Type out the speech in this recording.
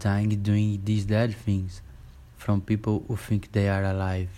dying doing these dead things from people who think they are alive.